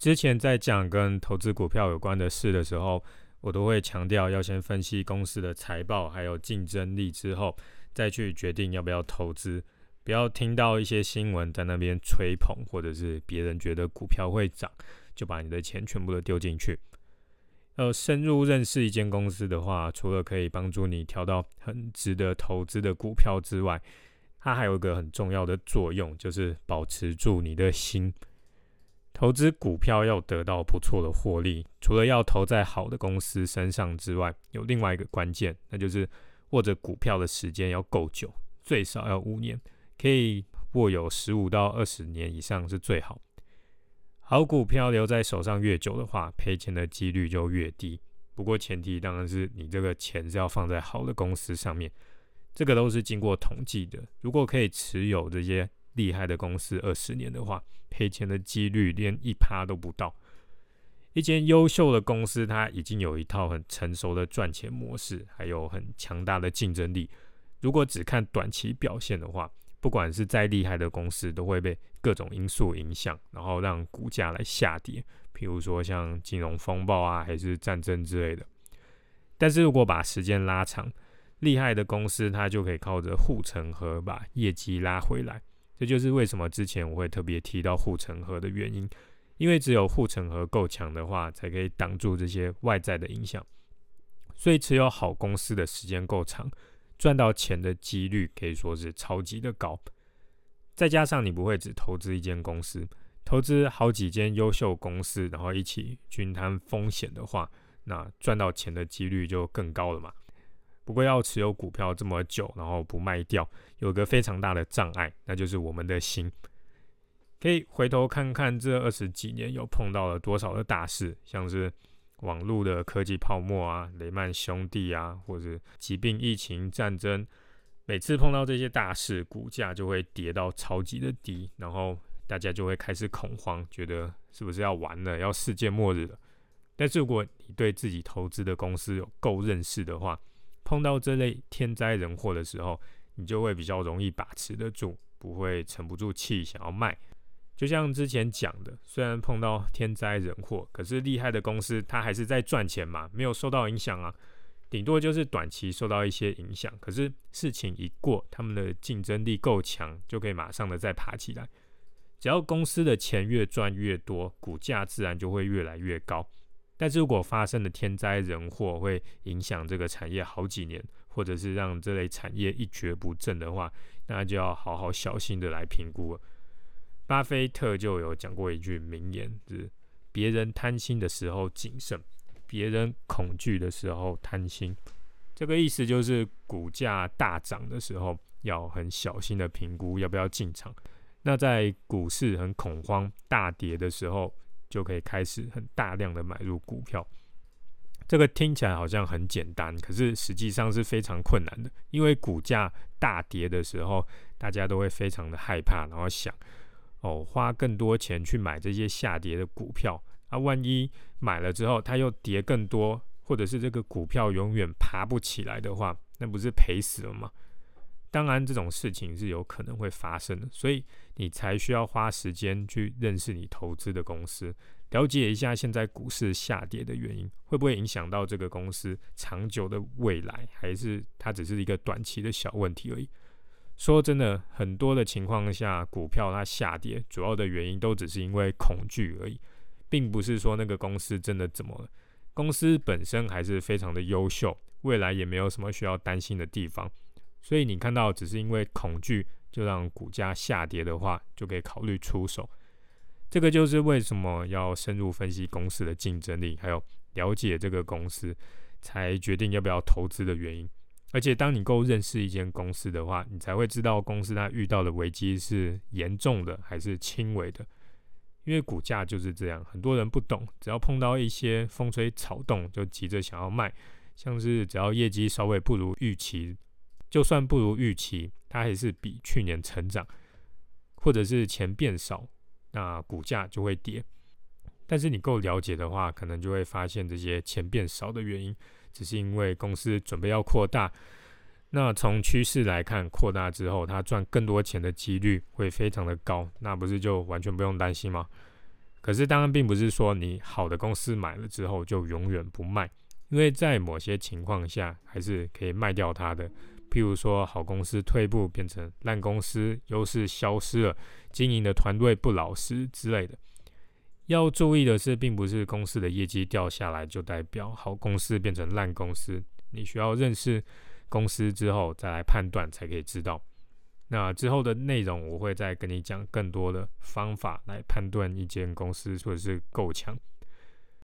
之前在讲跟投资股票有关的事的时候，我都会强调要先分析公司的财报还有竞争力之后，再去决定要不要投资。不要听到一些新闻在那边吹捧，或者是别人觉得股票会涨，就把你的钱全部都丢进去。要深入认识一间公司的话，除了可以帮助你挑到很值得投资的股票之外，它还有一个很重要的作用，就是保持住你的心。投资股票要得到不错的获利，除了要投在好的公司身上之外，有另外一个关键，那就是握着股票的时间要够久，最少要五年，可以握有十五到二十年以上是最好。好股票留在手上越久的话，赔钱的几率就越低。不过前提当然是你这个钱是要放在好的公司上面，这个都是经过统计的。如果可以持有这些厉害的公司二十年的话，赔钱的几率连一趴都不到。一间优秀的公司，它已经有一套很成熟的赚钱模式，还有很强大的竞争力。如果只看短期表现的话，不管是再厉害的公司，都会被各种因素影响，然后让股价来下跌。譬如说像金融风暴啊，还是战争之类的。但是如果把时间拉长，厉害的公司它就可以靠着护城河把业绩拉回来。这就是为什么之前我会特别提到护城河的原因，因为只有护城河够强的话，才可以挡住这些外在的影响。所以持有好公司的时间够长，赚到钱的几率可以说是超级的高。再加上你不会只投资一间公司，投资好几间优秀公司，然后一起均摊风险的话，那赚到钱的几率就更高了嘛。不过要持有股票这么久，然后不卖掉，有个非常大的障碍，那就是我们的心。可以回头看看这二十几年又碰到了多少的大事，像是网络的科技泡沫啊、雷曼兄弟啊，或者疾病、疫情、战争。每次碰到这些大事，股价就会跌到超级的低，然后大家就会开始恐慌，觉得是不是要完了，要世界末日了。但是如果你对自己投资的公司有够认识的话，碰到这类天灾人祸的时候，你就会比较容易把持得住，不会沉不住气想要卖。就像之前讲的，虽然碰到天灾人祸，可是厉害的公司它还是在赚钱嘛，没有受到影响啊。顶多就是短期受到一些影响，可是事情一过，他们的竞争力够强，就可以马上的再爬起来。只要公司的钱越赚越多，股价自然就会越来越高。但是如果发生的天灾人祸会影响这个产业好几年，或者是让这类产业一蹶不振的话，那就要好好小心的来评估了。巴菲特就有讲过一句名言，是别人贪心的时候谨慎，别人恐惧的时候贪心。这个意思就是股价大涨的时候要很小心的评估要不要进场。那在股市很恐慌大跌的时候，就可以开始很大量的买入股票，这个听起来好像很简单，可是实际上是非常困难的。因为股价大跌的时候，大家都会非常的害怕，然后想哦，花更多钱去买这些下跌的股票，啊，万一买了之后它又跌更多，或者是这个股票永远爬不起来的话，那不是赔死了吗？当然，这种事情是有可能会发生的，所以你才需要花时间去认识你投资的公司，了解一下现在股市下跌的原因，会不会影响到这个公司长久的未来，还是它只是一个短期的小问题而已。说真的，很多的情况下，股票它下跌，主要的原因都只是因为恐惧而已，并不是说那个公司真的怎么了。公司本身还是非常的优秀，未来也没有什么需要担心的地方。所以你看到只是因为恐惧就让股价下跌的话，就可以考虑出手。这个就是为什么要深入分析公司的竞争力，还有了解这个公司，才决定要不要投资的原因。而且当你够认识一间公司的话，你才会知道公司它遇到的危机是严重的还是轻微的。因为股价就是这样，很多人不懂，只要碰到一些风吹草动，就急着想要卖。像是只要业绩稍微不如预期。就算不如预期，它还是比去年成长，或者是钱变少，那股价就会跌。但是你够了解的话，可能就会发现这些钱变少的原因，只是因为公司准备要扩大。那从趋势来看，扩大之后，它赚更多钱的几率会非常的高，那不是就完全不用担心吗？可是当然并不是说你好的公司买了之后就永远不卖，因为在某些情况下还是可以卖掉它的。譬如说，好公司退步变成烂公司，优势消失了，经营的团队不老实之类的。要注意的是，并不是公司的业绩掉下来就代表好公司变成烂公司。你需要认识公司之后再来判断，才可以知道。那之后的内容，我会再跟你讲更多的方法来判断一间公司是不是够强。